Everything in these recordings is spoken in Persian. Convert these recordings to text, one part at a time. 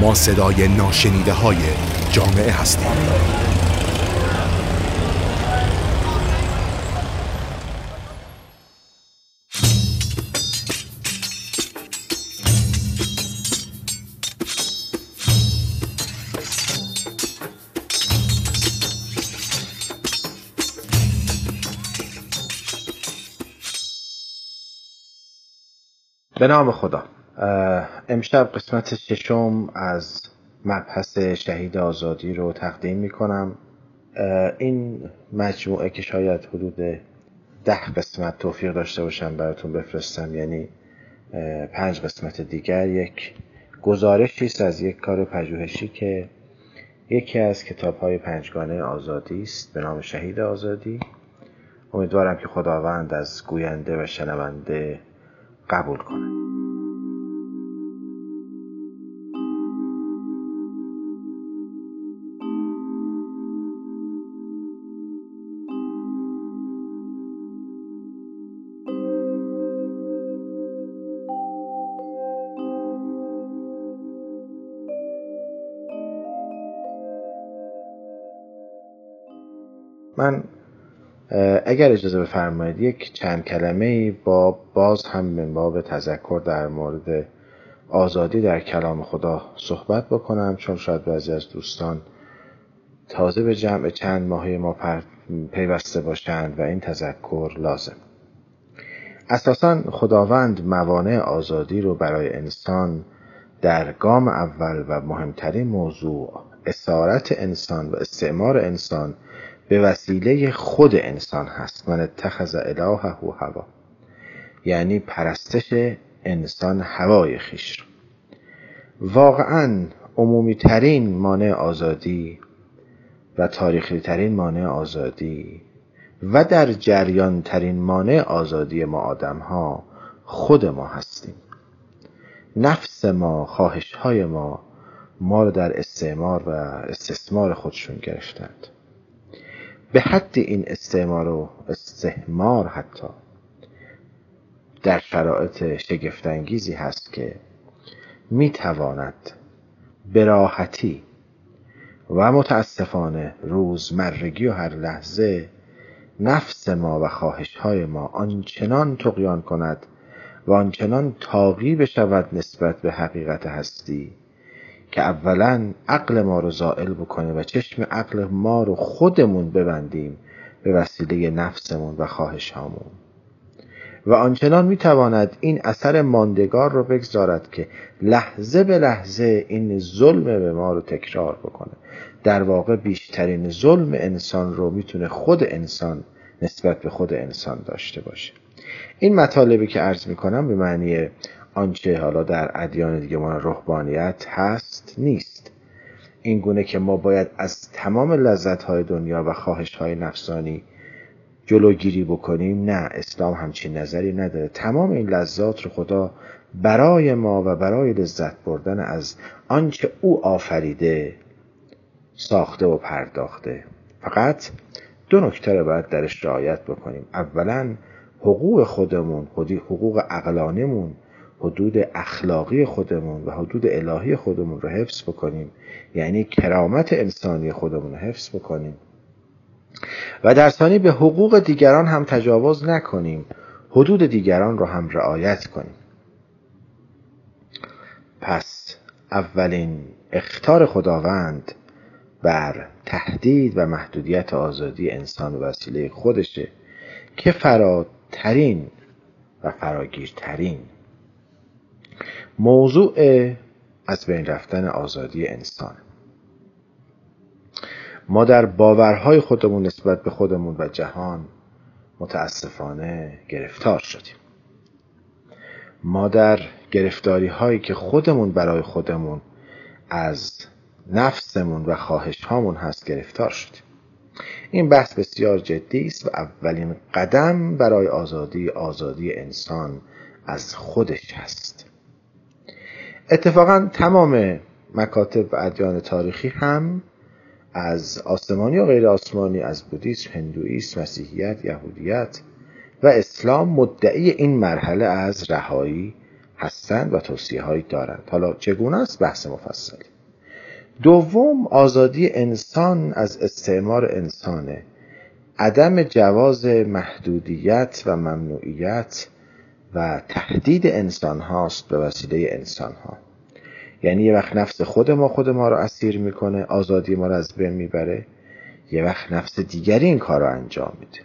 ما صدای ناشنیده های جامعه هستیم. به نام خدا. امشب قسمت ششم از مبحث شهید آزادی رو تقدیم می کنم این مجموعه که شاید حدود ده قسمت توفیق داشته باشم براتون بفرستم یعنی پنج قسمت دیگر. یک گزارشی است از یک کار پژوهشی که یکی از کتاب های پنجگانه آزادی است به نام شهید آزادی. امیدوارم که خداوند از گوینده و شنونده قبول کنه من اگر اجازه بفرمایید یک چند کلمه با باز هم من باب تذکر در مورد آزادی در کلام خدا صحبت بکنم چون شاید بعضی از دوستان تازه به جمع چند ماهی ما پیوسته باشند و این تذکر لازم. اساسا خداوند موانع آزادی رو برای انسان در گام اول و مهمترین موضوع اسارت انسان و استعمار انسان به وسیله خود انسان هست. من اتخذ الهه هوا. یعنی پرستش انسان هوای خیش واقعا عمومی ترین مانع آزادی و تاریخی ترین مانع آزادی و در جریان ترین مانع آزادی ما آدم ها خود ما هستیم. نفس ما خواهش های ما ما رو در استعمار و استثمار خودشون گرفتند. به حد این استعمار و استهمار حتی در شرایط شگفتانگیزی هست که می‌تواند به راحتی و متاسفانه روزمرگی و هر لحظه نفس ما و خواهش های ما آنچنان تقیان کند و آنچنان تاقی بشود نسبت به حقیقت هستی که اولا عقل ما رو زائل بکنه و چشم عقل ما رو خودمون ببندیم به وسیله نفسمون و خواهش هامون و آنچنان می‌تواند این اثر ماندگار رو بگذارد که لحظه به لحظه این ظلم به ما رو تکرار بکنه. در واقع بیشترین ظلم انسان رو می‌تونه خود انسان نسبت به خود انسان داشته باشه. این مطالبی که عرض می‌کنم به معنی آنچه حالا در ادیان دیگه ما روحانیت هست نیست. این گونه که ما باید از تمام لذت های دنیا و خواهش های نفسانی جلوگیری بکنیم نه اسلام همچین نظری نداره. تمام این لذات رو خدا برای ما و برای لذت بردن از آنچه او آفریده ساخته و پرداخته. فقط دو نکته رو باید درش رعایت بکنیم. اولا حقوق خودمون حقوق عقلانمون حدود اخلاقی خودمون و حدود الهی خودمون رو حفظ بکنیم. یعنی کرامت انسانی خودمون رو حفظ بکنیم. و در ثانی به حقوق دیگران هم تجاوز نکنیم. حدود دیگران رو هم رعایت کنیم. پس اولین اختار خداوند بر تهدید و محدودیت آزادی انسان و وسیله خودشه که فراترین و فراگیرترین موضوع از بین رفتن آزادی انسان. ما در باورهای خودمون نسبت به خودمون و جهان متاسفانه گرفتار شدیم. ما در گرفتاری هایی که خودمون برای خودمون از نفسمون و خواهش هامون هست گرفتار شدیم. این بحث بسیار جدی است و اولین قدم برای آزادی آزادی انسان از خودش هست. اتفاقا تمام مکاتب و ادیان تاریخی هم از آسمانی و غیر آسمانی از بودیسم، هندویسم، مسیحیت، یهودیت و اسلام مدعی این مرحله از رهایی هستند و توصیه هایی دارند. حالا چگونه است؟ بحث مفصلی دوم آزادی انسان از استعمار انسانه. عدم جواز محدودیت و ممنوعیت و تهدید انسان هاست به وسیله انسان ها. یعنی یه وقت نفس خود ما خود ما رو اسیر می‌کنه آزادی ما رو از بین می‌بره یه وقت نفس دیگری این کار رو انجام میده.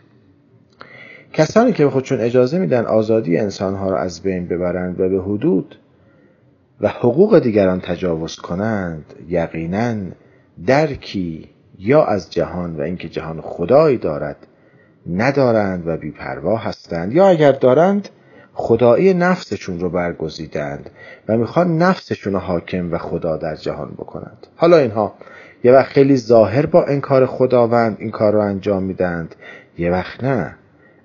کسانی که به خودشون اجازه میدن آزادی انسان ها رو از بین ببرند و به حدود و حقوق دیگران تجاوز کنند یقینا درکی یا از جهان و اینکه جهان خدایی دارد ندارند و بیپروا هستند. یا اگر دارند خدایی نفسشون رو برگزیدند و می‌خوان نفسشون رو حاکم و خدا در جهان بکنند. حالا اینها یه وقت خیلی ظاهر با انکار خداوند این کار رو انجام میدند یه وقت نه.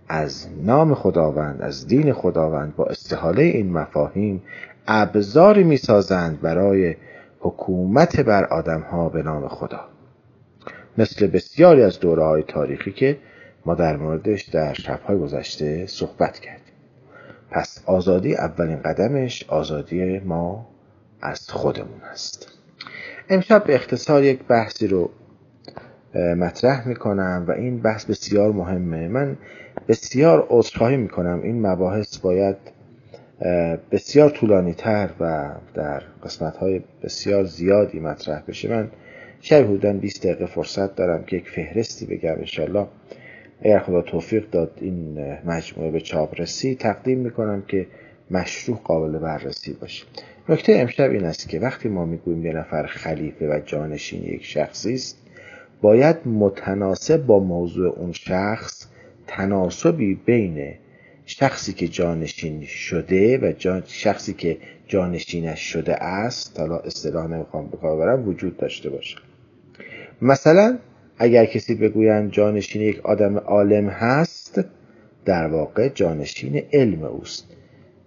از نام خداوند از دین خداوند با استحاله این مفاهیم ابزاری می‌سازند برای حکومت بر آدمها به نام خدا. مثل بسیاری از دوره های تاریخی که ما در موردش در شبهای گذشته صحبت کردیم. پس آزادی اولین قدمش آزادی ما از خودمون است. امشب به اختصار یک بحثی رو مطرح می‌کنم و این بحث بسیار مهمه. من بسیار عذرخواهی می‌کنم. این مباحث باید بسیار طولانی تر و در قسمت های بسیار زیادی مطرح بشه. من شاید حدودا 20 دقیقه فرصت دارم که یک فهرستی بگم انشالله اگر خدا توفیق داد این مجموعه به چاپ رسی تقدیم می‌کنم که مشروع قابل بررسی باشه. نکته امشب این است که وقتی ما می‌گوییم یه نفر خلیفه و جانشین یک شخصی است باید متناسب با موضوع اون شخص تناسبی بین شخصی که جانشین شده و شخصی که جانشینش شده است حالا اصطلاح نمی‌خوام بکار وجود داشته باشه. مثلا اگر کسی بگویند جانشین یک آدم عالم هست در واقع جانشین علم اوست.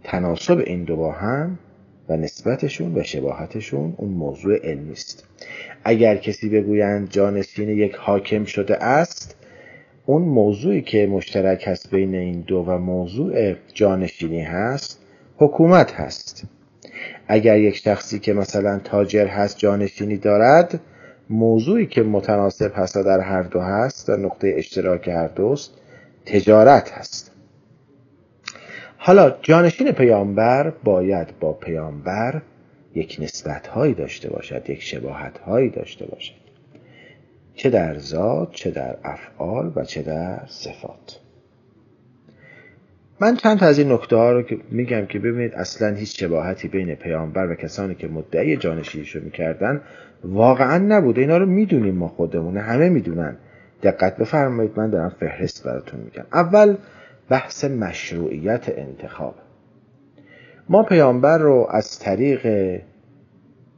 تناسب این دو با هم و نسبتشون و شباهتشون اون موضوع علمی است اگر کسی بگویند جانشین یک حاکم شده است اون موضوعی که مشترک هست بین این دو و موضوع جانشینی هست حکومت هست. اگر یک شخصی که مثلا تاجر هست جانشینی دارد موضوعی که متناسب هست در هر دو هست و نقطه اشتراک هر دوست تجارت هست. حالا جانشین پیامبر باید با پیامبر یک نسبت هایی داشته باشد یک شباهت هایی داشته باشد. چه در ذات چه در افعال و چه در صفات. من چند تا از این نکته ها رو که میگم که ببینید اصلا هیچ شباهتی بین پیامبر و کسانی که مدعی جانشینیشو می‌کردن واقعا نبوده اینا رو می‌دونیم ما خودمونه همه می‌دونن. دقت بفرمایید من دارم فهرست براتون میگم. اول بحث مشروعیت انتخاب. ما پیامبر رو از طریق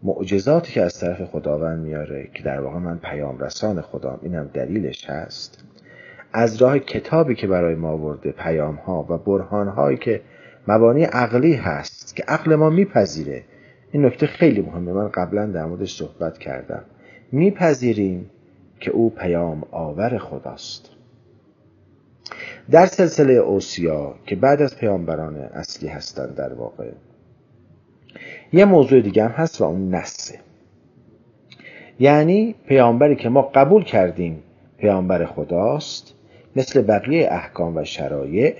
معجزاتی که از طرف خداوند میاره که در واقع من پیام رسان خدام اینم دلیلش هست از راه کتابی که برای ما آورده پیام ها و برهان هایی که مبانی عقلی هست که عقل ما میپذیره. این نکته خیلی مهمه. من قبلا در موردش صحبت کردم. میپذیریم که او پیام آور خداست. در سلسله اوسیا که بعد از پیامبران اصلی هستند در واقع یه موضوع دیگه هم هست و اون نسه. یعنی پیامبری که ما قبول کردیم پیامبر خداست مثل بقیه احکام و شرایع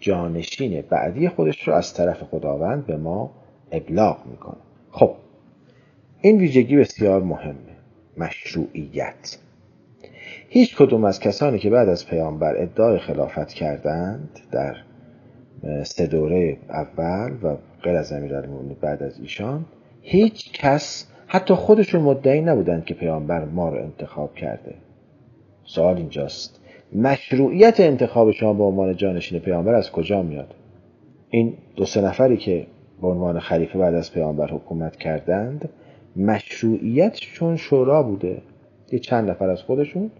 جانشین بعدی خودش رو از طرف خداوند به ما ابلاغ می‌کنه. خب این ویژگی بسیار مهمه. مشروعیت. هیچ کدوم از کسانی که بعد از پیامبر ادعای خلافت کردند در سه دوره اول و غیر از امیرالمومنین بعد از ایشان هیچ کس حتی خودشون مدعی نبودند که پیامبر ما رو انتخاب کرده. سوال اینجاست. مشروعیت انتخاب شما به عنوان جانشین پیامبر از کجا میاد؟ این دو سه نفری که به عنوان خلیفه بعد از پیامبر حکومت کردند مشروعیتشون شورا بوده. یه چند نفر از خودشون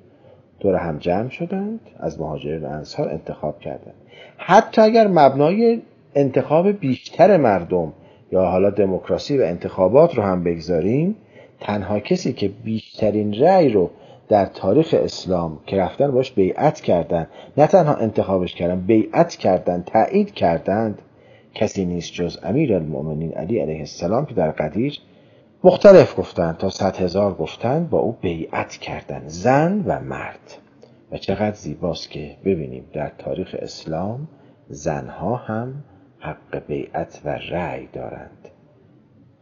دور هم جمع شدند از مهاجرین انصار انتخاب کردند. حتی اگر مبنای انتخاب بیشتر مردم یا حالا دموکراسی و انتخابات رو هم بگذاریم تنها کسی که بیشترین رأی رو در تاریخ اسلام که رفتن باش بیعت کردن نه تنها انتخابش کردن بیعت کردن تایید کردند. کسی نیست جز امیر المؤمنین علی علیه السلام که در قدیر مختلف گفتند تا صد هزار گفتند با او بیعت کردند زن و مرد. و چقدر زیباست که ببینیم در تاریخ اسلام زنها هم حق بیعت و رأی دارند.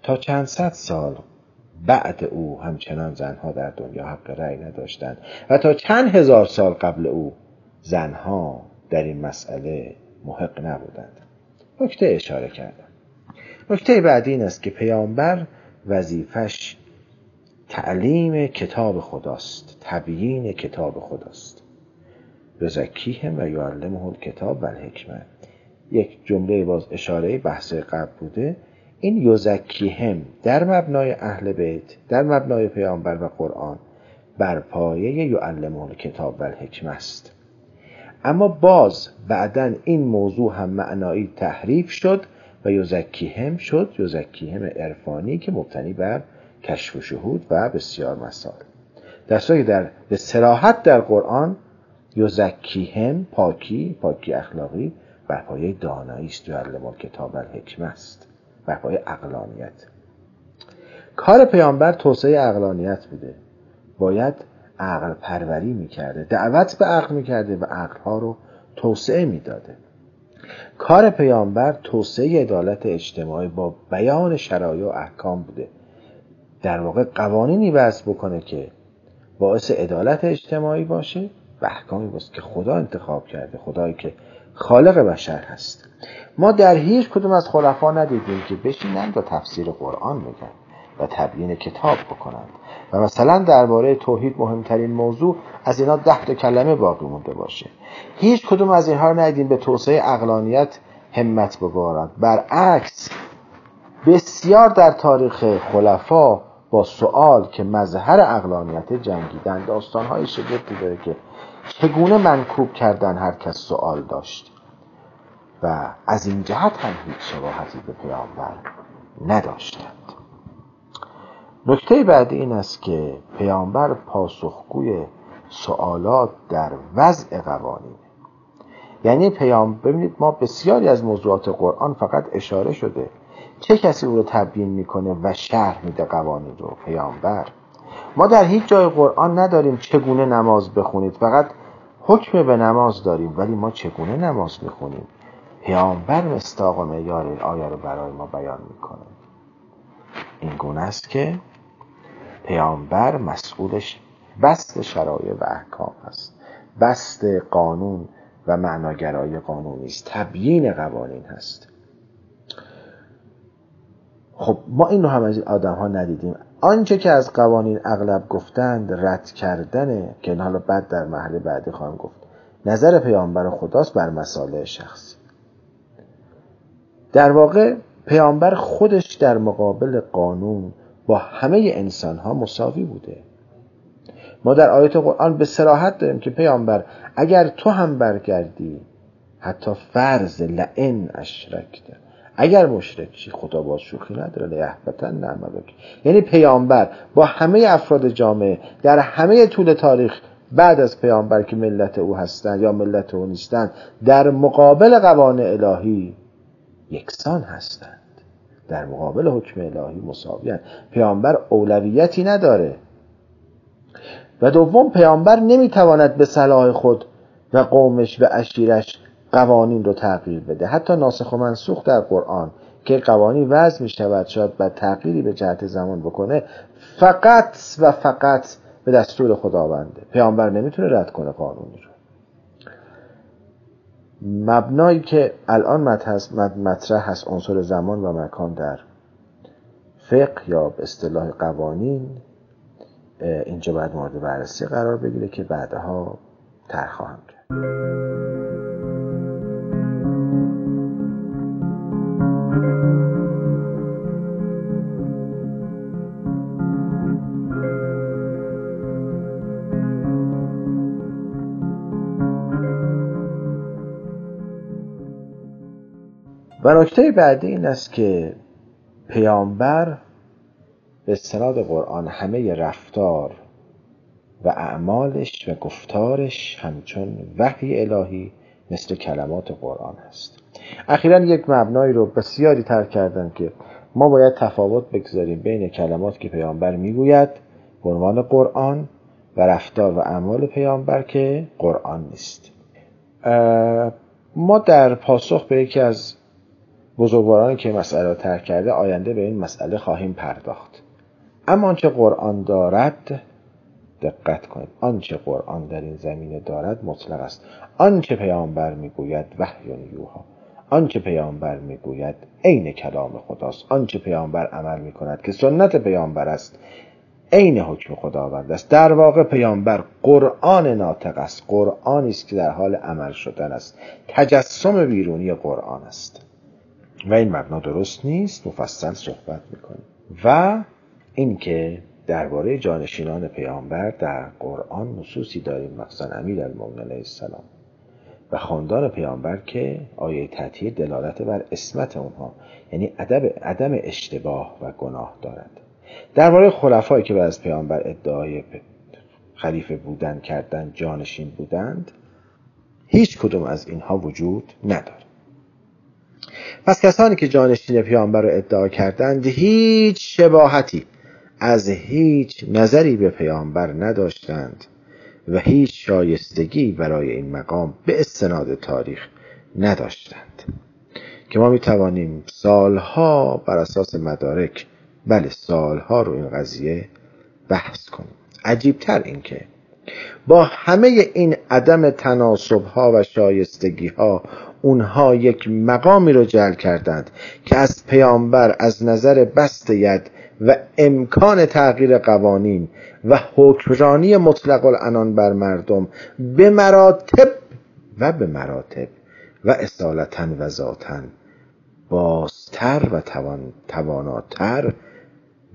تا چند صد سال بعد او همچنان زنها در دنیا حق رأی نداشتند. و تا چند هزار سال قبل او زنها در این مسئله محق نبودند. نکته اشاره کردم. نکته بعدی این است که پیامبر وظیفش تعلیم کتاب خداست تبیین کتاب خداست. یزکیهم و یعلمه الکتاب و الحکمه یک جمله باز اشاره بحث قبل بوده. این یزکیهم در مبنای اهل بیت در مبنای پیامبر و قرآن بر پایه یعلمه الکتاب و الحکمه است. اما باز بعدا این موضوع هم معنایی تحریف شد و یزکیهم شد یزکیهم عرفانی که مبتنی بر کشف و شهود و بسیار مسائل. در که در به سراحت در قرآن یزکیهم پاکی پاکی اخلاقی بر پایه دانایی است یعلم کتاب الحکمه است. بر پایه اقلانیت. کار پیامبر توسعه اقلانیت بوده. باید عقل پروری می‌کرده دعوت به عقل می‌کرده و عقلها رو توسعه می‌داده. کار پیامبر توسعه عدالت اجتماعی با بیان شرایع و احکام بوده. در واقع قوانینی وضع بکنه که باعث عدالت اجتماعی باشه و احکامی باشه که خدا انتخاب کرده خدایی که خالق بشر هست. ما در هیچ کدوم از خلفا ندیدیم که بشینند و تفسیر قرآن بگن و تبیین کتاب بکنند. و مثلا درباره توحید مهمترین موضوع از اینا ده تا کلمه باقی مونده باشه. هیچ کدوم از اینها رو ندیدیم به توسعه اقلانیت همت بگارند برعکس بسیار در تاریخ خلفا با سوال که مظهر اقلانیت جنگیدن داستانهای شگفتی داره که چگونه منکوب کردن هر کس سوال داشت؟ و از این جهت هم هیچ شباهتی به پیامبر نداشتند. نکته بعدی این است که پیامبر پاسخگوی سوالات در وضع قوانین یعنی پیام ببینید ما بسیاری از موضوعات قرآن فقط اشاره شده چه کسی او رو تبیین می‌کنه و شرح میده قوانین رو. پیامبر ما در هیچ جای قرآن نداریم چگونه نماز بخونید. فقط حکم به نماز داریم. ولی ما چگونه نماز می‌خونیم؟ پیامبر مستاق معیار این آیه رو برای ما بیان می‌کنه؟ این گونه است که پیامبر مسئولش بست شرایع و احکام است. بست قانون و معناگرای قانونی است تبیین قوانین هست. خب ما اینو هم از آدم ها ندیدیم. آنچه که از قوانین اغلب گفتند رد کردنه که حالا بعد در محل بعدی خواهم گفت. نظر پیامبر خداست بر مسائل شخصی. در واقع پیامبر خودش در مقابل قانون با همه انسان ها مساوی بوده. ما در آیت قرآن به سراحت داریم که پیامبر اگر تو هم برگردی حتی فرض لئن اشرکته اگر مشرک چی خدا باز شوخی نداره لیحبتن نعملک یعنی پیامبر با همه افراد جامعه در همه طول تاریخ بعد از پیامبر که ملت او هستند یا ملت او نیستند در مقابل قوانین الهی یکسان هستند. در مقابل حکم الهی مساویان. پیامبر اولویتی نداره. و دوم پیامبر نمی‌تواند به صلاح خود و قومش و اشیرش قوانین رو تغییر بده. حتی ناسخ و منسوخ در قرآن که قوانین وضع می شود شاید بعد تغییری به جهت زمان بکنه فقط و فقط به دستور خداونده. پیامبر نمی‌تونه رد کنه قانونی رو. مبنایی که الان مطرح هست عنصر زمان و مکان در فقه یا به اصطلاح قوانین اینجا باید مورد بررسی قرار بگیره که بعدها طرح خواهم کرد. و نکته بعدی این است که پیامبر به استناد قرآن همه رفتار و اعمالش و گفتارش همچون وحی الهی مثل کلمات قرآن هست. اخیرا یک مبنایی رو بسیاری ترک کردن که ما باید تفاوت بگذاریم بین کلمات که پیامبر می‌گوید به عنوان قرآن و رفتار و اعمال پیامبر که قرآن نیست. ما در پاسخ به یکی از بزرگوارانی که مسئله ترک کرده آینده به این مسئله خواهیم پرداخت. اما آنچه قرآن دارد دقت کنید آنچه قرآن در این زمینه دارد مطلق است. آنچه پیامبر می‌گوید وحی یوها آنچه پیامبر می‌گوید عین کلام خداست. آنچه پیامبر عمل می‌کند که سنت پیامبر است عین حکم خداوند است. در واقع پیامبر قرآن ناطق است. قرآنی است که در حال عمل شدن است. تجسم بیرونی قرآن است. و این مبنا درست نیست. مفصل صحبت می‌کنیم. و اینکه درباره جانشینان پیامبر در قرآن نصوصی داریم. مخصوصا امیر علیه السلام. و خاندان پیامبر که آیه تطهیر دلالت بر اسمت اونها یعنی عدم اشتباه و گناه دارد درباره خلفایی که بعد از پیامبر ادعای خلیفه بودن کردن جانشین بودند هیچ کدوم از اینها وجود ندارد. پس کسانی که جانشین پیامبر رو ادعا کردند هیچ شباهتی از هیچ نظری به پیامبر نداشتند. و هیچ شایستگی برای این مقام به استناد تاریخ نداشتند. که ما می توانیم سالها بر اساس مدارک بله سالها رو این قضیه بحث کنیم. عجیبتر این که با همه این عدم تناسب ها و شایستگی ها اونها یک مقامی رو جل کردند که از پیامبر از نظر بست ید و امکان تغییر قوانین و حکمرانی مطلق الانان بر مردم به مراتب و به مراتب و اصالتا و ذاتا بازتر و توان تواناتر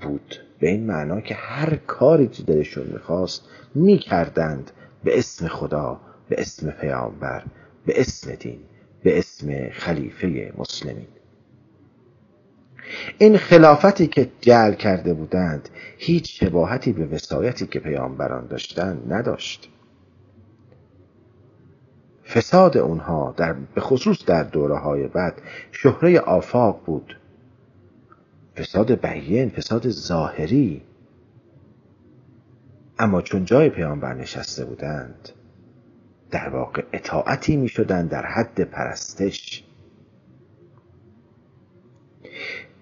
بود. به این معنا که هر کاری که دلشون می‌خواست می‌کردند به اسم خدا به اسم پیامبر به اسم دین به اسم خلیفه مسلمین. این خلافتی که جعل کرده بودند هیچ شباهتی به وسایتی که پیامبران داشتند نداشت. فساد اونها در به خصوص در دوره های بعد شهره آفاق بود. فساد بیین فساد ظاهری. اما چون جای پیامبر نشسته بودند در واقع اطاعتی می شدن در حد پرستش.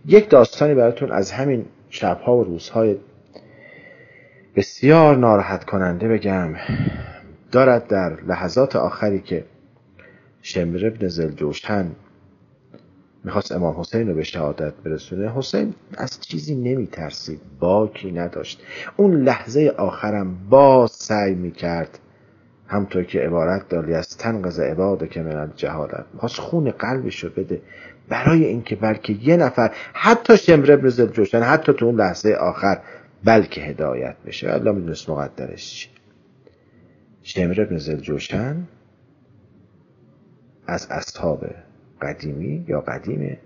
یک داستانی براتون از همین شبها و روزهای بسیار ناراحت کننده بگم. دارد در لحظات آخری که شمر ابن زلجوشن می‌خواست امام حسین رو به شهادت برسونه حسین از چیزی نمیترسید باکی نداشت. اون لحظه آخرم باز سعی می‌کرد همطور که عبارت داری از تنقض عباده که من الجهالت. می‌خواست خون قلبش رو بده. برای اینکه بلکه یه نفر حتی شمر ابن جوشن حتی تو اون لحظه آخر بلکه هدایت بشه. الله می‌دونست مقدرش چی شمر ابن جوشن از اصحاب قدیمی یا قدیم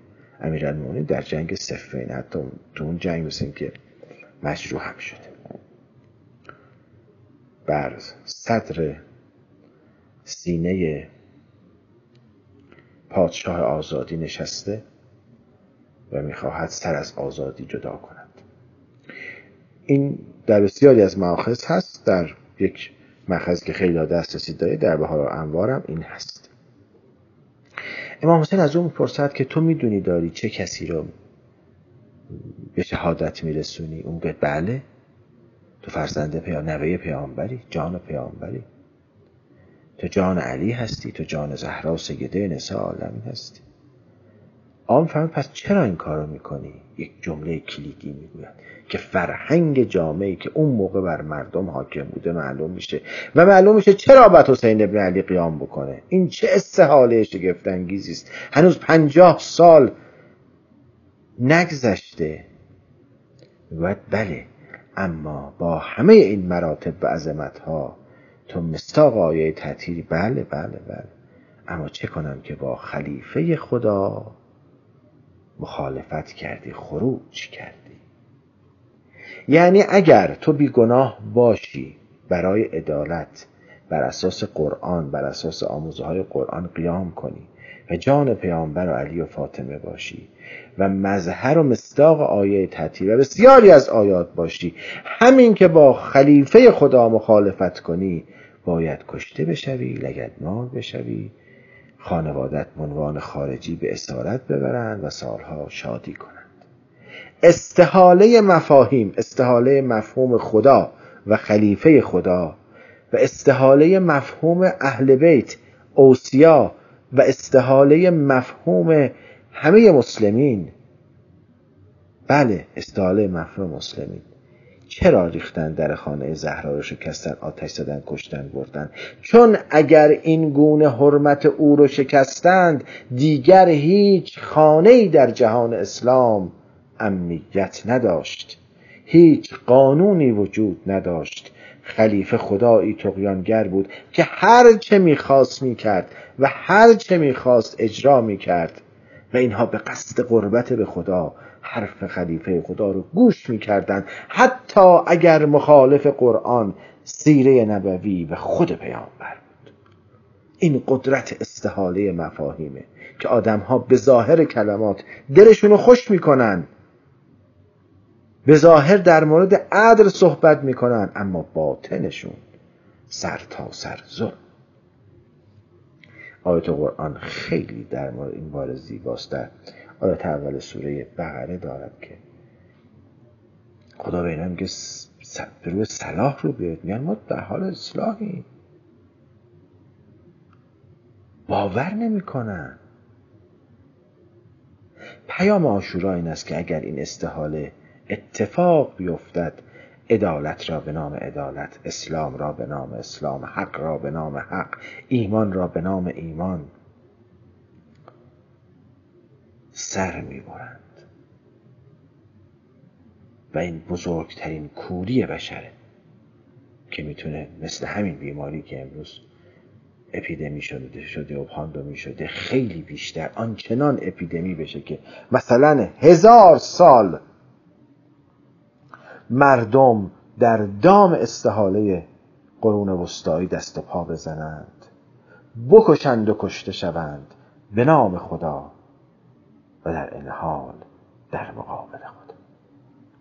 امیرالمومنین در جنگ سفین حتی تو اون جنگ مثل که مجروح هم شده. بر صدر سینه پادشاه آزادی نشسته و می‌خواهد سر از آزادی جدا کند. این در بسیاری از ماخذ هست. در یک مخز که خیلی دسترسی داره در بهار انوارم این هست. امام حسین از اون می‌پرسد که تو می‌دونی داری چه کسی رو به شهادت میرسونی؟ اون به بله. تو فرزنده پیام نوه پیامبری جان پیامبری تو جان علی هستی تو جان زهرا سیده نسا عالمی هستی. آن فهم پس چرا این کارو می‌کنی؟ یک جمله کلیدی می‌گوید که فرهنگ جامعی که اون موقع بر مردم حاکم بوده معلوم میشه. و معلوم میشه چرا باید حسین ابن علی قیام بکنه. این چه استحاله شگفت است؟ هنوز پنجاه سال نگذشته. باید بله اما با همه این مراتب و عظمت ها تو مستاق آیه تطهیری بله بله بله. اما چه کنم که با خلیفه خدا مخالفت کردی خروج کردی؟ یعنی اگر تو بیگناه باشی برای عدالت بر اساس قرآن بر اساس آموزه های قرآن قیام کنی و جان پیامبر و علی و فاطمه باشی و مظهر و مصداق آیه تطهیر و بسیاری از آیات باشی. همین که با خلیفه خدا مخالفت کنی باید کشته بشوی لگدمال بشوی. خانوادت منوان خارجی به اسارت ببرند و سالها شادی کنند. استحاله مفاهیم استحاله مفهوم خدا و خلیفه خدا و استحاله مفهوم اهل بیت اوسیا و استحاله مفهوم همه مسلمین. بله استحاله مفهوم مسلمین. چرا ریختن در خانه زهرا رو شکستن آتش زدن کشتن بردن؟ چون اگر این گونه حرمت او رو شکستند دیگر هیچ خانه ای در جهان اسلام امنیت نداشت. هیچ قانونی وجود نداشت. خلیفه خدایی تقیانگر بود که هر چه می‌خواست می‌کرد و هر چه می‌خواست اجرا می‌کرد. و اینها به قصد قربت به خدا حرف خلیفه خدا رو گوش می‌کردند. حتی اگر مخالف قرآن سیره نبوی و خود پیامبر بود. این قدرت استحاله مفاهیمه که آدم ها به ظاهر کلمات دلشون رو خوش می‌کنن. به ظاهر در مورد عدل صحبت می‌کنن اما باطنشون سر تا سر ظلم. آیت قرآن خیلی در مورد این بار زیباست. در آیت اول سوره بقره دارد که خدا به اینا میگه به روی صلاح رو بیاد میگن ما در حال اصلاحیم. باور نمی‌کنن. پیام آشورا این است که اگر این استحاله اتفاق بیفتد عدالت را به نام عدالت اسلام را به نام اسلام حق را به نام حق ایمان را به نام ایمان سر می‌برند. و این بزرگترین کوری بشره که می‌تونه مثل همین بیماری که امروز اپیدمی شده شده و پاندمی شده خیلی بیشتر آنچنان اپیدمی بشه که مثلا هزار سال مردم در دام استحاله قرون وسطایی دست و پا بزنند. بکشند و کشته شوند به نام خدا و در این حال در مقابل خدا.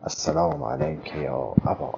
السلام علیک یا ابا